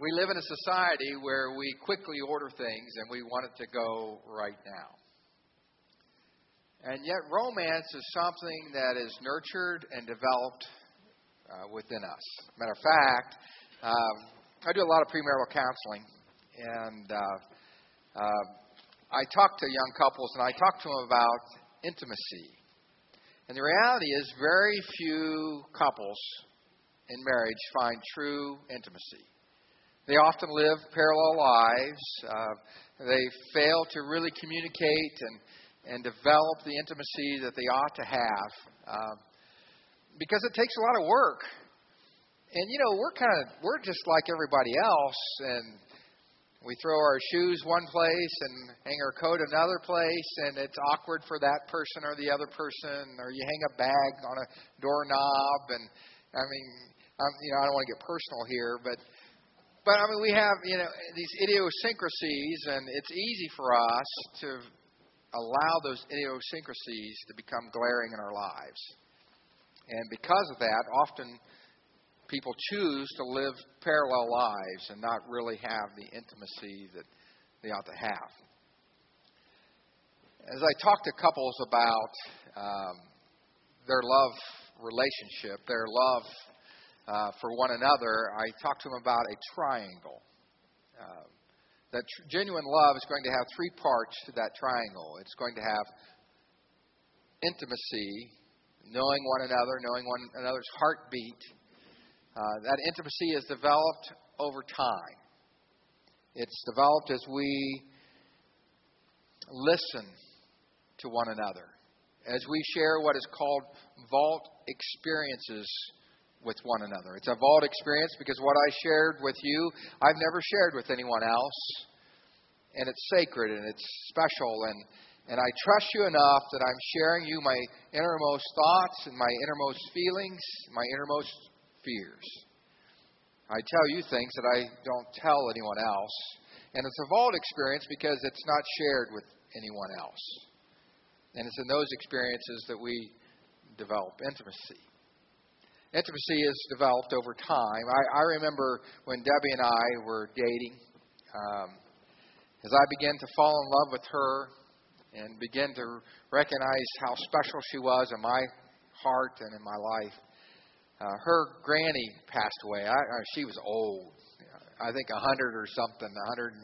We live in a society where we quickly order things and we want it to go right now. And yet, romance is something that is nurtured and developed uh, within us. Matter of fact, um, I do a lot of premarital counseling, and uh, uh, I talk to young couples and I talk to them about intimacy. And the reality is, very few couples in marriage find true intimacy. They often live parallel lives. Uh, they fail to really communicate and, and develop the intimacy that they ought to have uh, because it takes a lot of work. And you know, we're kind of we're just like everybody else, and we throw our shoes one place and hang our coat another place, and it's awkward for that person or the other person, or you hang a bag on a doorknob, and I mean, I'm, you know, I don't want to get personal here, but but I mean, we have you know these idiosyncrasies, and it's easy for us to allow those idiosyncrasies to become glaring in our lives. And because of that, often people choose to live parallel lives and not really have the intimacy that they ought to have. As I talk to couples about um, their love relationship, their love uh, for one another, I talked to him about a triangle. Uh, that tr- genuine love is going to have three parts to that triangle. It's going to have intimacy, knowing one another, knowing one another's heartbeat. Uh, that intimacy is developed over time. It's developed as we listen to one another, as we share what is called vault experiences with one another. It's a vault experience because what I shared with you, I've never shared with anyone else. And it's sacred and it's special and and I trust you enough that I'm sharing you my innermost thoughts and my innermost feelings, my innermost fears. I tell you things that I don't tell anyone else. And it's a vault experience because it's not shared with anyone else. And it's in those experiences that we develop intimacy. Intimacy is developed over time. I, I remember when Debbie and I were dating, um, as I began to fall in love with her and begin to recognize how special she was in my heart and in my life, uh, her granny passed away. I, I, she was old. I think a hundred or something. A hundred.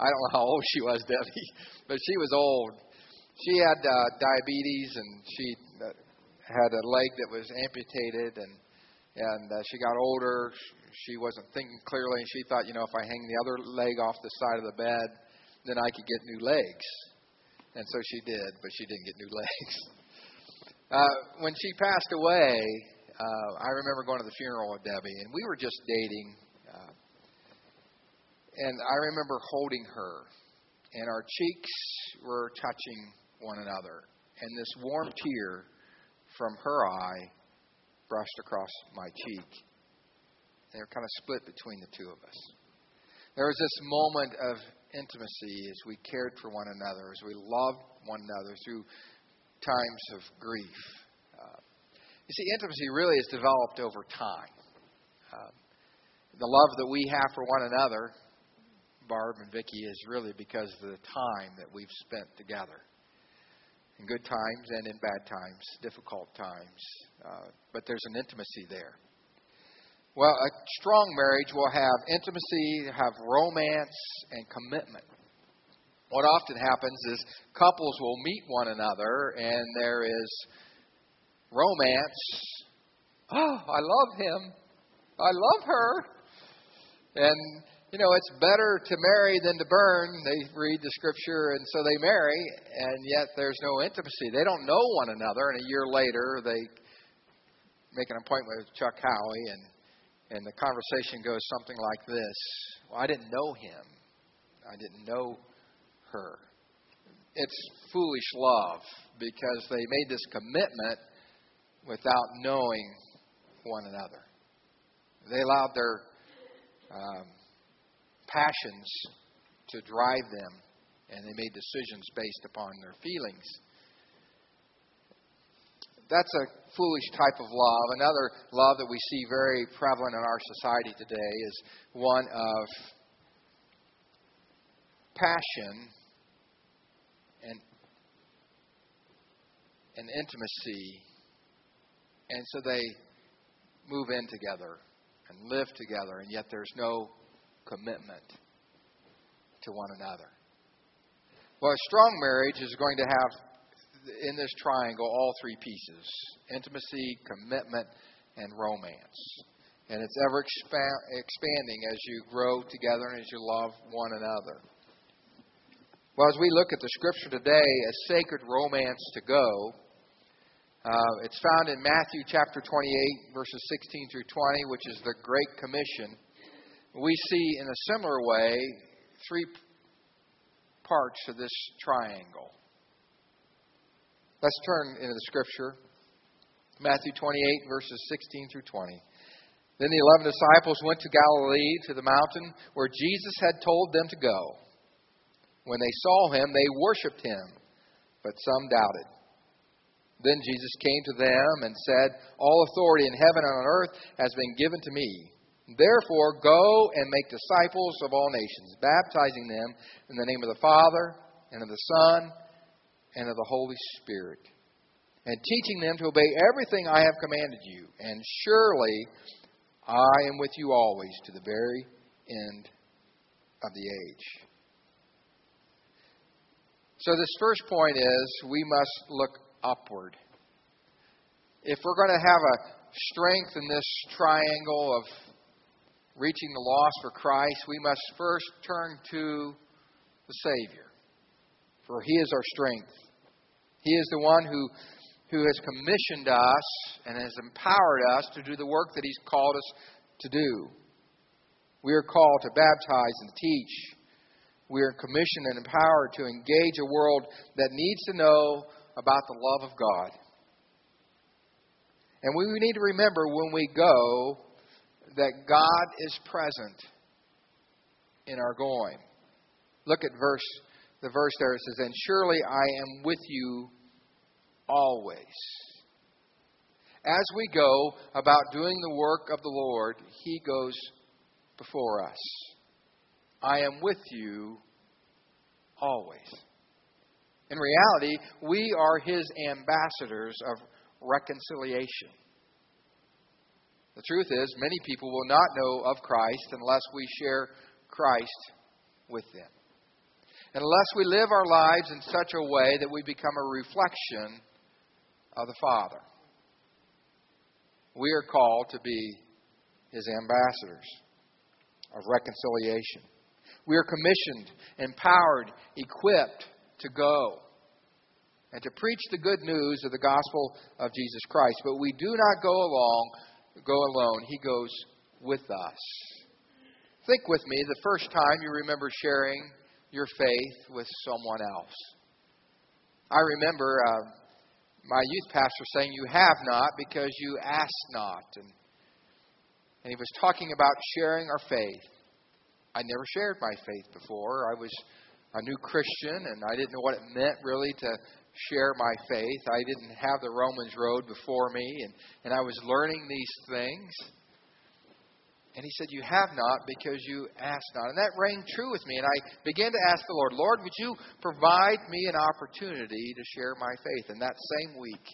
I don't know how old she was, Debbie, but she was old. She had uh, diabetes and she uh, had a leg that was amputated, and and uh, she got older. She wasn't thinking clearly, and she thought, you know, if I hang the other leg off the side of the bed, then I could get new legs. And so she did, but she didn't get new legs. Uh, when she passed away, uh, I remember going to the funeral of Debbie, and we were just dating. Uh, and I remember holding her, and our cheeks were touching one another, and this warm tear from her eye brushed across my cheek. They were kind of split between the two of us. There was this moment of intimacy as we cared for one another, as we loved one another through times of grief. Uh, you see, intimacy really is developed over time. Uh, the love that we have for one another, Barb and Vicki, is really because of the time that we've spent together in good times and in bad times, difficult times. Uh, but there's an intimacy there. Well, a strong marriage will have intimacy, have romance, and commitment. What often happens is couples will meet one another and there is romance. Oh, I love him. I love her. And you know, it's better to marry than to burn. They read the scripture and so they marry, and yet there's no intimacy. They don't know one another, and a year later they make an appointment with Chuck Howie, and and the conversation goes something like this: "Well, I didn't know him. I didn't know her." It's foolish love because they made this commitment without knowing one another. They allowed their um, passions to drive them, and they made decisions based upon their feelings. that's a foolish type of love. Another love that we see very prevalent in our society today is one of passion and and intimacy. And so they move in together and live together, and yet there's no commitment to one another. Well, a strong marriage is going to have in this triangle all three pieces intimacy, commitment, and romance. And it's ever expanding as you grow together and as you love one another. Well, as we look at the scripture today, a sacred romance to go, uh, it's found in Matthew chapter 28, verses 16 through 20, which is the Great Commission. We see in a similar way three parts of this triangle. Let's turn into the scripture. Matthew 28, verses 16 through 20. Then the eleven disciples went to Galilee, to the mountain where Jesus had told them to go. When they saw him, they worshipped him, but some doubted. Then Jesus came to them and said, All authority in heaven and on earth has been given to me. Therefore, go and make disciples of all nations, baptizing them in the name of the Father, and of the Son, and of the Holy Spirit, and teaching them to obey everything I have commanded you. And surely I am with you always to the very end of the age. So, this first point is we must look upward. If we're going to have a strength in this triangle of reaching the lost for Christ, we must first turn to the Savior, for He is our strength. He is the one who, who has commissioned us and has empowered us to do the work that He's called us to do. We are called to baptize and teach. We are commissioned and empowered to engage a world that needs to know about the love of God. And we need to remember when we go that God is present in our going. Look at verse the verse there it says, And surely I am with you always. As we go about doing the work of the Lord, He goes before us. I am with you always. In reality, we are His ambassadors of reconciliation. The truth is, many people will not know of Christ unless we share Christ with them. Unless we live our lives in such a way that we become a reflection of the Father. We are called to be His ambassadors of reconciliation. We are commissioned, empowered, equipped to go and to preach the good news of the gospel of Jesus Christ. But we do not go along, go alone. He goes with us. Think with me the first time you remember sharing your faith with someone else. I remember uh, my youth pastor saying, You have not because you ask not. And, and he was talking about sharing our faith. I never shared my faith before. I was a new Christian and I didn't know what it meant really to share my faith. I didn't have the Romans road before me, and, and I was learning these things. And he said, You have not because you ask not. And that rang true with me. And I began to ask the Lord, Lord, would you provide me an opportunity to share my faith? And that same week,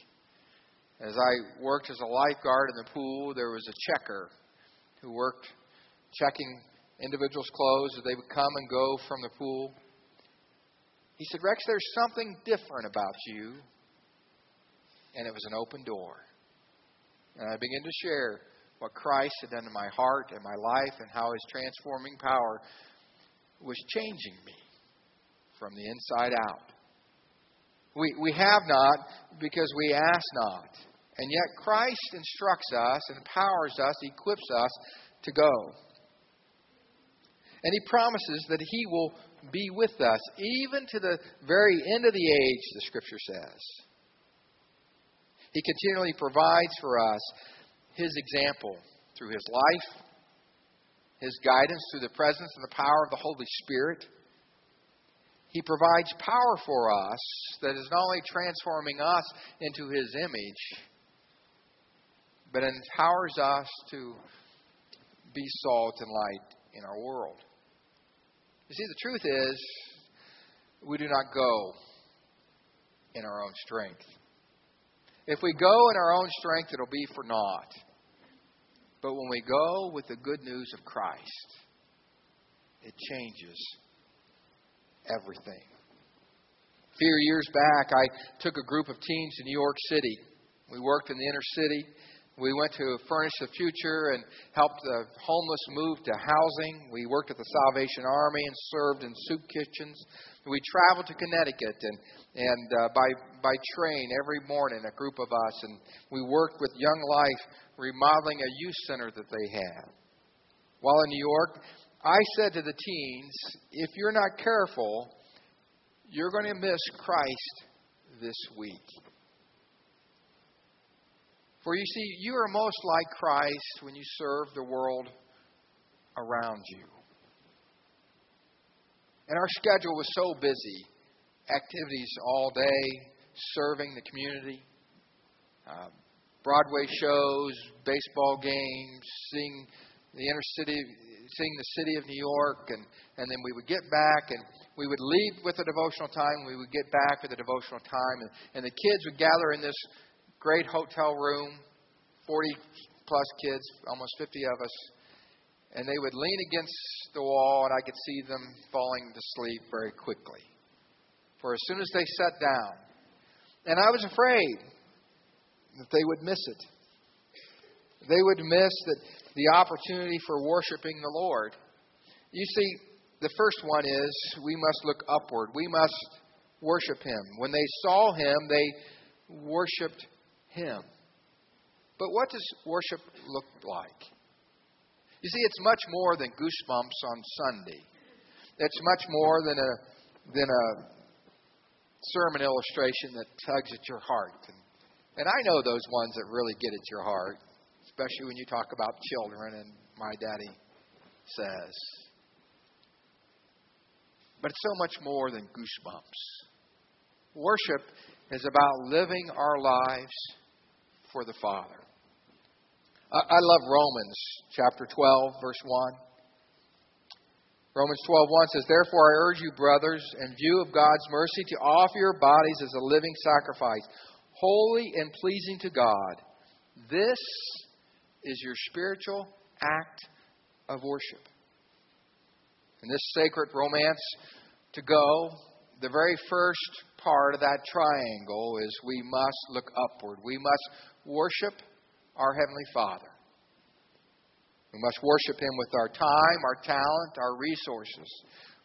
as I worked as a lifeguard in the pool, there was a checker who worked checking individuals' clothes as they would come and go from the pool. He said, Rex, there's something different about you. And it was an open door. And I began to share what Christ had done in my heart and my life and how his transforming power was changing me from the inside out. We, we have not because we ask not. And yet Christ instructs us, empowers us, equips us to go. And he promises that he will be with us even to the very end of the age, the scripture says. He continually provides for us his example through his life, his guidance through the presence and the power of the Holy Spirit. He provides power for us that is not only transforming us into His image, but empowers us to be salt and light in our world. You see, the truth is, we do not go in our own strength. If we go in our own strength, it'll be for naught. But when we go with the good news of Christ, it changes everything. A few years back, I took a group of teens to New York City. We worked in the inner city. We went to Furnish the Future and helped the homeless move to housing. We worked at the Salvation Army and served in soup kitchens. We traveled to Connecticut and, and uh, by, by train every morning, a group of us, and we worked with Young Life remodeling a youth center that they had. While in New York, I said to the teens, if you're not careful, you're going to miss Christ this week. For you see, you are most like Christ when you serve the world around you. And our schedule was so busy activities all day, serving the community, uh, Broadway shows, baseball games, seeing the inner city, seeing the city of New York, and, and then we would get back and we would leave with a devotional time. We would get back with a devotional time, and, and the kids would gather in this great hotel room, 40 plus kids, almost 50 of us, and they would lean against the wall, and I could see them falling to sleep very quickly. For as soon as they sat down, and I was afraid that they would miss it. They would miss that the opportunity for worshiping the Lord. You see, the first one is we must look upward. We must worship Him. When they saw Him, they worshiped Him. But what does worship look like? You see, it's much more than goosebumps on Sunday. It's much more than a than a sermon illustration that tugs at your heart. And, and I know those ones that really get at your heart, especially when you talk about children and my daddy says. But it's so much more than goosebumps. Worship is about living our lives for the Father. I love Romans chapter 12, verse 1. Romans 12:1 says, "Therefore I urge you, brothers, in view of God's mercy, to offer your bodies as a living sacrifice, holy and pleasing to God. This is your spiritual act of worship." In this sacred romance to go, the very first part of that triangle is we must look upward. We must worship our Heavenly Father. We must worship Him with our time, our talent, our resources,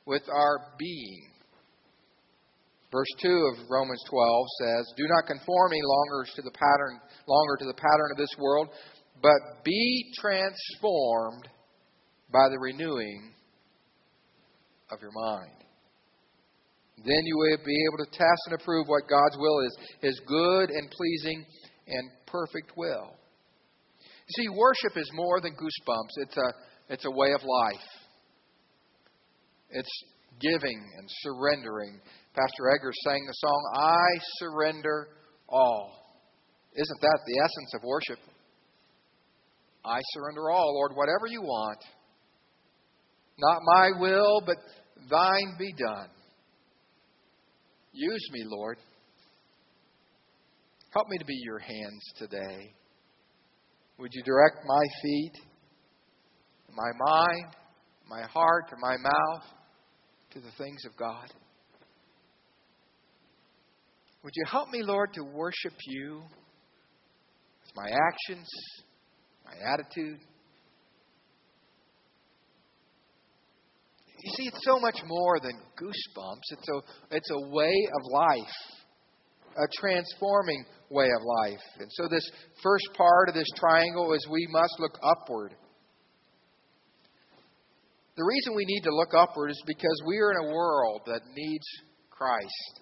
with our being. Verse 2 of Romans 12 says, Do not conform any longer to the pattern longer to the pattern of this world, but be transformed by the renewing of your mind. Then you will be able to test and approve what God's will is, His good and pleasing and perfect will. You see, worship is more than goosebumps. It's a, it's a way of life. It's giving and surrendering. Pastor Eggers sang the song, I surrender all. Isn't that the essence of worship? I surrender all, Lord, whatever you want. Not my will, but thine be done. Use me, Lord. Help me to be your hands today. Would you direct my feet, my mind, my heart, and my mouth to the things of God? Would you help me, Lord, to worship you with my actions, my attitude? See, it's so much more than goosebumps. It's a, it's a way of life, a transforming way of life. And so, this first part of this triangle is we must look upward. The reason we need to look upward is because we are in a world that needs Christ.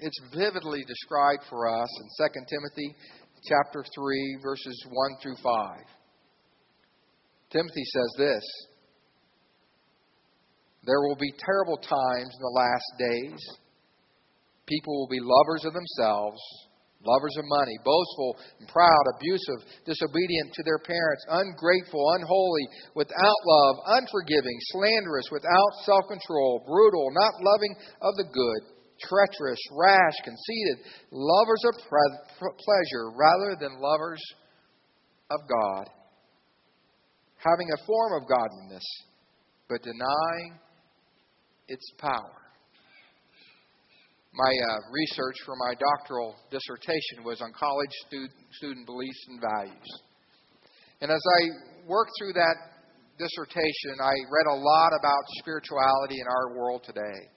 It's vividly described for us in 2 Timothy chapter 3 verses 1 through 5. Timothy says this: There will be terrible times in the last days. People will be lovers of themselves, lovers of money, boastful and proud, abusive, disobedient to their parents, ungrateful, unholy, without love, unforgiving, slanderous, without self control, brutal, not loving of the good, treacherous, rash, conceited, lovers of pre- pleasure rather than lovers of God, having a form of godliness, but denying its power my uh, research for my doctoral dissertation was on college student, student beliefs and values. And as I worked through that dissertation, I read a lot about spirituality in our world today.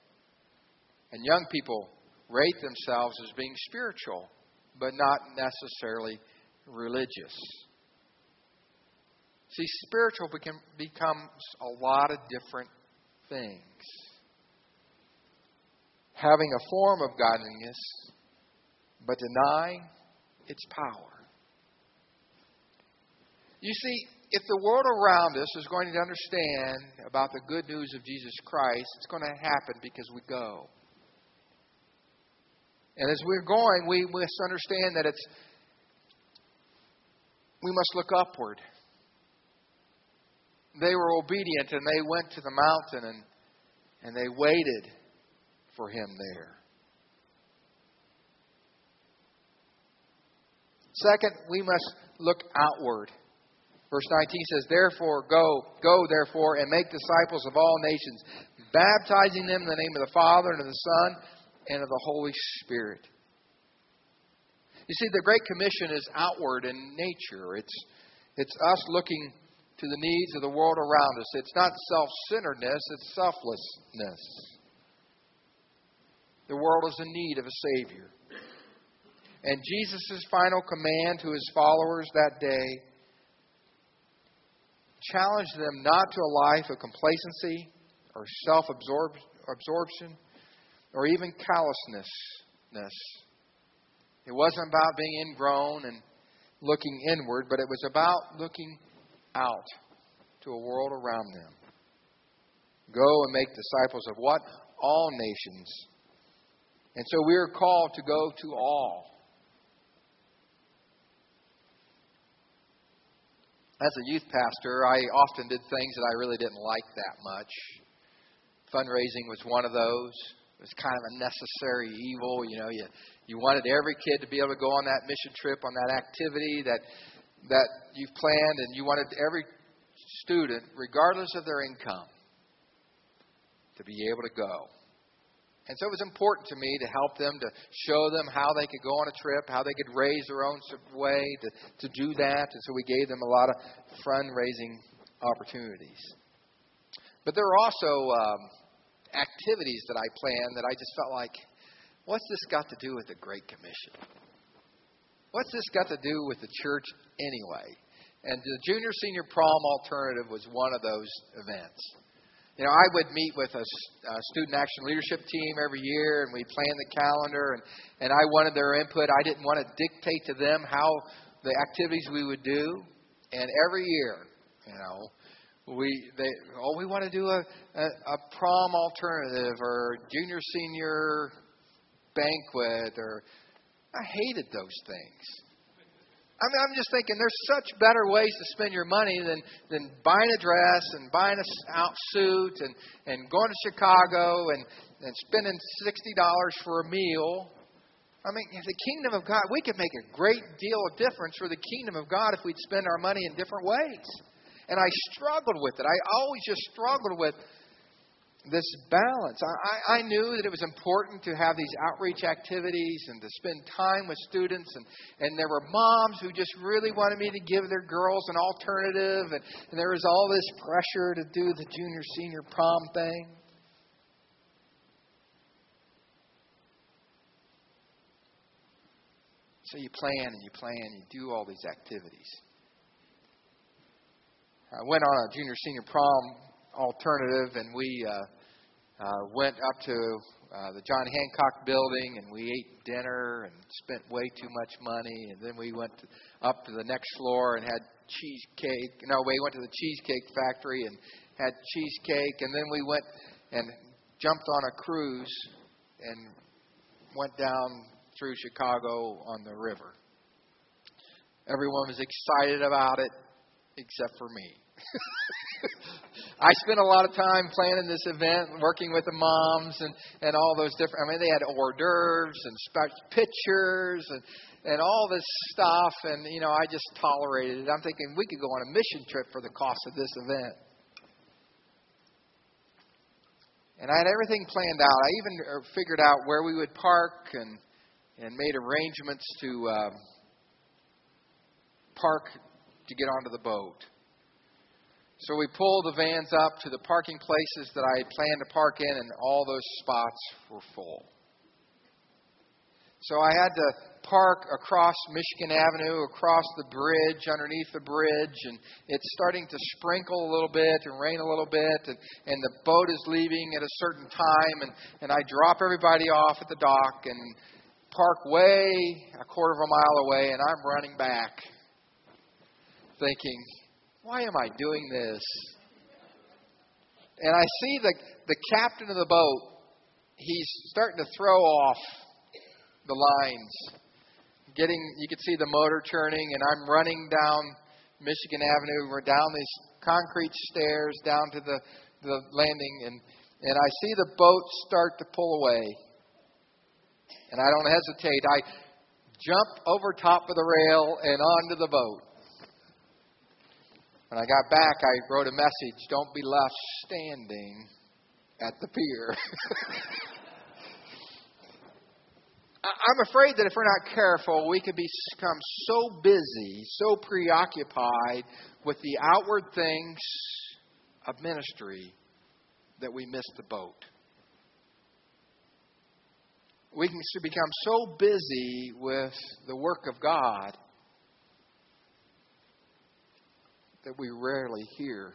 And young people rate themselves as being spiritual, but not necessarily religious. See, spiritual becomes a lot of different things having a form of godliness, but denying its power. You see, if the world around us is going to understand about the good news of Jesus Christ, it's going to happen because we go. And as we're going, we must understand that it's we must look upward. They were obedient and they went to the mountain and, and they waited for him there. Second, we must look outward. Verse 19 says, Therefore, go, go therefore, and make disciples of all nations, baptizing them in the name of the Father, and of the Son, and of the Holy Spirit. You see, the Great Commission is outward in nature. It's, it's us looking to the needs of the world around us. It's not self centeredness, it's selflessness. The world is in need of a Savior. And Jesus' final command to his followers that day challenged them not to a life of complacency or self absorption or even callousness. It wasn't about being ingrown and looking inward, but it was about looking out to a world around them. Go and make disciples of what? All nations and so we are called to go to all. As a youth pastor, I often did things that I really didn't like that much. Fundraising was one of those. It was kind of a necessary evil. You know, you you wanted every kid to be able to go on that mission trip, on that activity that that you've planned, and you wanted every student, regardless of their income, to be able to go. And so it was important to me to help them, to show them how they could go on a trip, how they could raise their own way to, to do that. And so we gave them a lot of fundraising opportunities. But there were also um, activities that I planned that I just felt like, what's this got to do with the Great Commission? What's this got to do with the church anyway? And the junior senior prom alternative was one of those events you know, I would meet with a, a student action leadership team every year, and we plan the calendar, and and I wanted their input. I didn't want to dictate to them how the activities we would do, and every year, you know, we they oh we want to do a, a, a prom alternative or junior senior banquet or I hated those things. I mean, I'm just thinking there's such better ways to spend your money than, than buying a dress and buying a out suit and, and going to Chicago and, and spending $60 for a meal. I mean, the kingdom of God, we could make a great deal of difference for the kingdom of God if we'd spend our money in different ways. And I struggled with it. I always just struggled with this balance. I, I knew that it was important to have these outreach activities and to spend time with students. And, and there were moms who just really wanted me to give their girls an alternative. And, and there was all this pressure to do the junior senior prom thing. So you plan and you plan, and you do all these activities. I went on a junior senior prom alternative, and we uh, uh, went up to uh, the John Hancock building and we ate dinner and spent way too much money. And then we went to, up to the next floor and had cheesecake. No, we went to the cheesecake factory and had cheesecake. And then we went and jumped on a cruise and went down through Chicago on the river. Everyone was excited about it except for me. I spent a lot of time planning this event, working with the moms and, and all those different. I mean, they had hors d'oeuvres and pictures and and all this stuff, and you know, I just tolerated it. I'm thinking we could go on a mission trip for the cost of this event. And I had everything planned out. I even uh, figured out where we would park and and made arrangements to uh, park to get onto the boat. So we pulled the vans up to the parking places that I had planned to park in, and all those spots were full. So I had to park across Michigan Avenue, across the bridge, underneath the bridge, and it's starting to sprinkle a little bit and rain a little bit, and, and the boat is leaving at a certain time, and, and I drop everybody off at the dock and park way a quarter of a mile away, and I'm running back, thinking, why am I doing this? And I see the, the captain of the boat, he's starting to throw off the lines. Getting, you can see the motor turning, and I'm running down Michigan Avenue. We're down these concrete stairs down to the, the landing, and, and I see the boat start to pull away. And I don't hesitate. I jump over top of the rail and onto the boat. When I got back, I wrote a message Don't be left standing at the pier. I'm afraid that if we're not careful, we could become so busy, so preoccupied with the outward things of ministry that we miss the boat. We can become so busy with the work of God that we rarely hear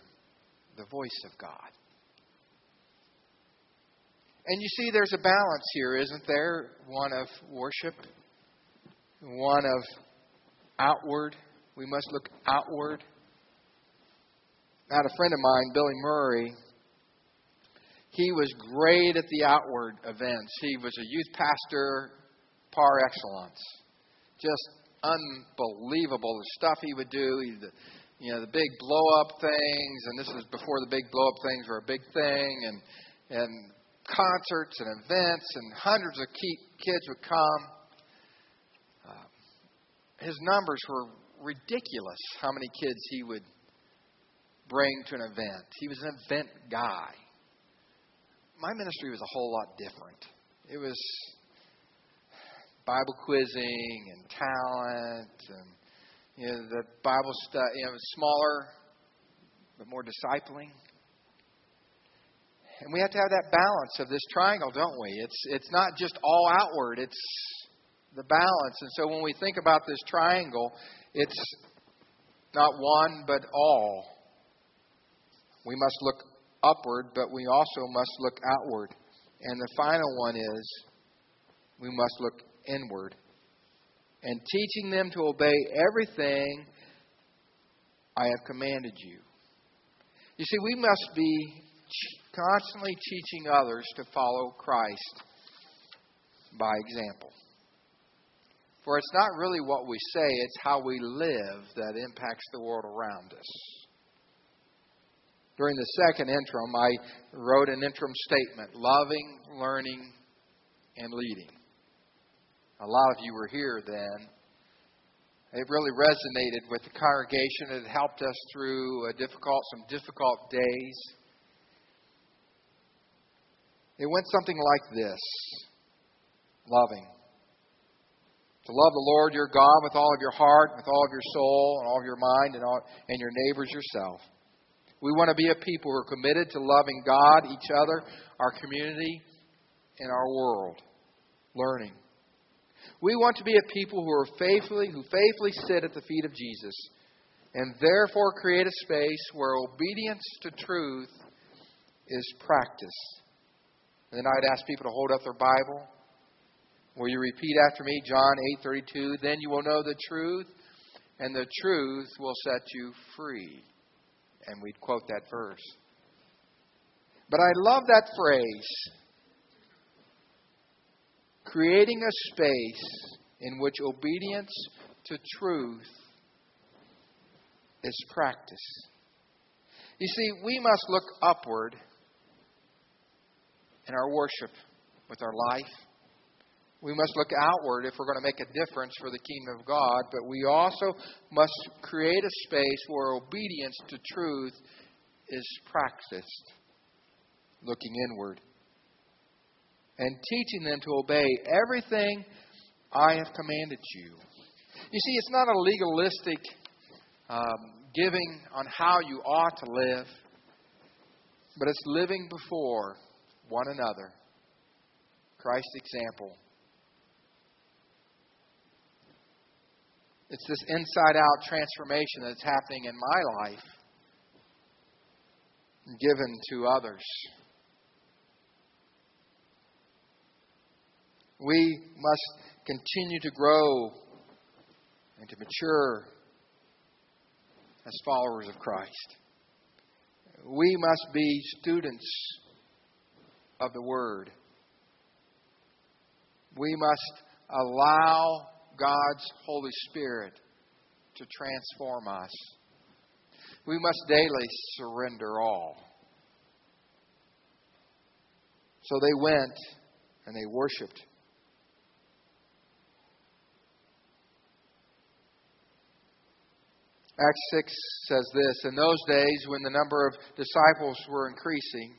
the voice of God. And you see, there's a balance here, isn't there? One of worship, one of outward. We must look outward. I had a friend of mine, Billy Murray. He was great at the outward events. He was a youth pastor par excellence. Just unbelievable the stuff he would do. He, you know, the big blow up things, and this is before the big blow up things were a big thing, and and concerts and events, and hundreds of kids would come. Uh, his numbers were ridiculous. How many kids he would bring to an event? He was an event guy. My ministry was a whole lot different. It was Bible quizzing and talent and you know, the Bible study, you know, smaller but more discipling. And we have to have that balance of this triangle, don't we? It's it's not just all outward, it's the balance. And so when we think about this triangle, it's not one but all. We must look upward, but we also must look outward. And the final one is we must look inward and teaching them to obey everything I have commanded you. You see, we must be constantly teaching others to follow Christ by example. For it's not really what we say, it's how we live that impacts the world around us. During the second interim, I wrote an interim statement loving, learning, and leading. A lot of you were here then. It really resonated with the congregation. It helped us through a difficult, some difficult days. It went something like this loving. To love the Lord your God with all of your heart, with all of your soul, and all of your mind, and, all, and your neighbors yourself. We want to be a people who are committed to loving God, each other, our community, and our world. Learning. We want to be a people who are faithfully, who faithfully sit at the feet of Jesus, and therefore create a space where obedience to truth is practiced. And then I'd ask people to hold up their Bible. Will you repeat after me John 8:32? Then you will know the truth, and the truth will set you free. And we'd quote that verse. But I love that phrase creating a space in which obedience to truth is practiced. You see, we must look upward in our worship with our life. We must look outward if we're going to make a difference for the kingdom of God, but we also must create a space where obedience to truth is practiced, looking inward, and teaching them to obey everything I have commanded you. You see, it's not a legalistic um, giving on how you ought to live, but it's living before one another. Christ's example. It's this inside out transformation that's happening in my life, given to others. We must continue to grow and to mature as followers of Christ. We must be students of the Word. We must allow God's Holy Spirit to transform us. We must daily surrender all. So they went and they worshiped Acts 6 says this In those days, when the number of disciples were increasing,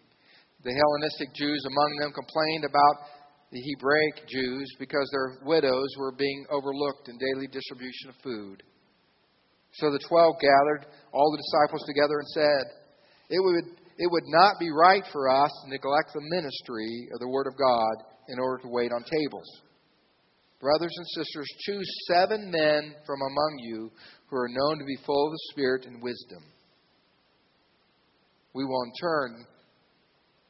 the Hellenistic Jews among them complained about the Hebraic Jews because their widows were being overlooked in daily distribution of food. So the twelve gathered all the disciples together and said, It would, it would not be right for us to neglect the ministry of the Word of God in order to wait on tables. Brothers and sisters, choose seven men from among you who are known to be full of the Spirit and wisdom. We will in turn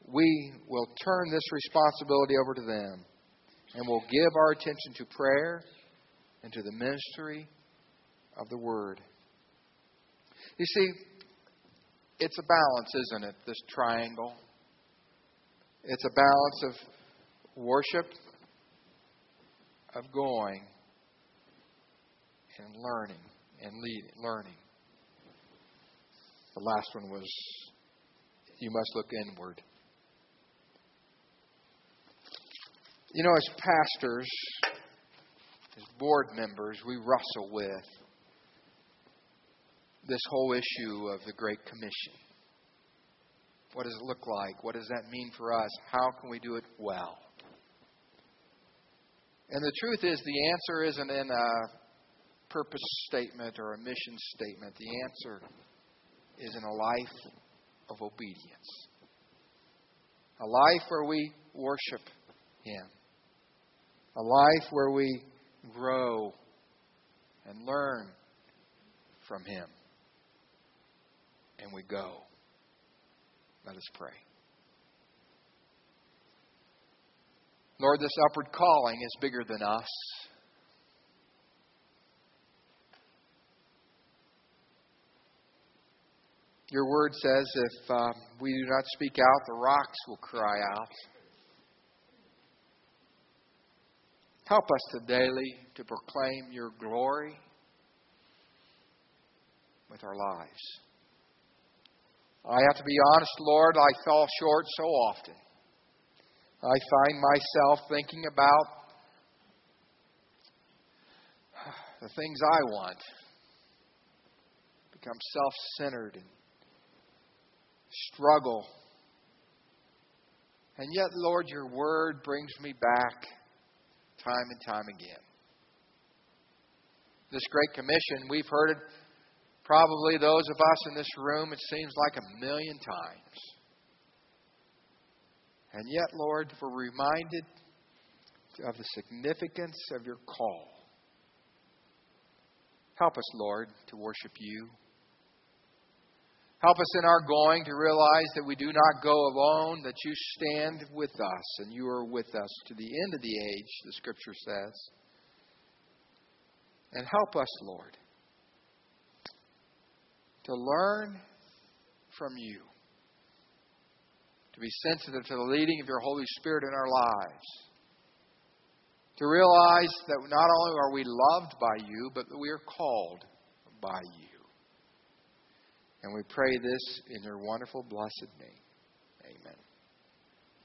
we will turn this responsibility over to them and will give our attention to prayer and to the ministry of the word. You see, it's a balance, isn't it? This triangle. It's a balance of worship, of going, and learning and lead, learning. The last one was you must look inward. You know, as pastors, as board members, we wrestle with this whole issue of the Great Commission. What does it look like? What does that mean for us? How can we do it well? And the truth is, the answer isn't in a purpose statement or a mission statement. The answer is in a life of obedience. A life where we worship Him. A life where we grow and learn from Him. And we go. Let us pray. Lord, this upward calling is bigger than us. Your word says if uh, we do not speak out, the rocks will cry out. Help us to daily to proclaim your glory with our lives. I have to be honest, Lord, I fall short so often. I find myself thinking about the things I want, become self centered and struggle. And yet, Lord, your word brings me back time and time again. This Great Commission, we've heard it probably those of us in this room, it seems like a million times. And yet, Lord, we're reminded of the significance of your call. Help us, Lord, to worship you Help us in our going to realize that we do not go alone, that you stand with us and you are with us to the end of the age, the scripture says. And help us, Lord, to learn from you, to be sensitive to the leading of your Holy Spirit in our lives. To realize that not only are we loved by you, but that we are called by you. And we pray this in your wonderful, blessed name.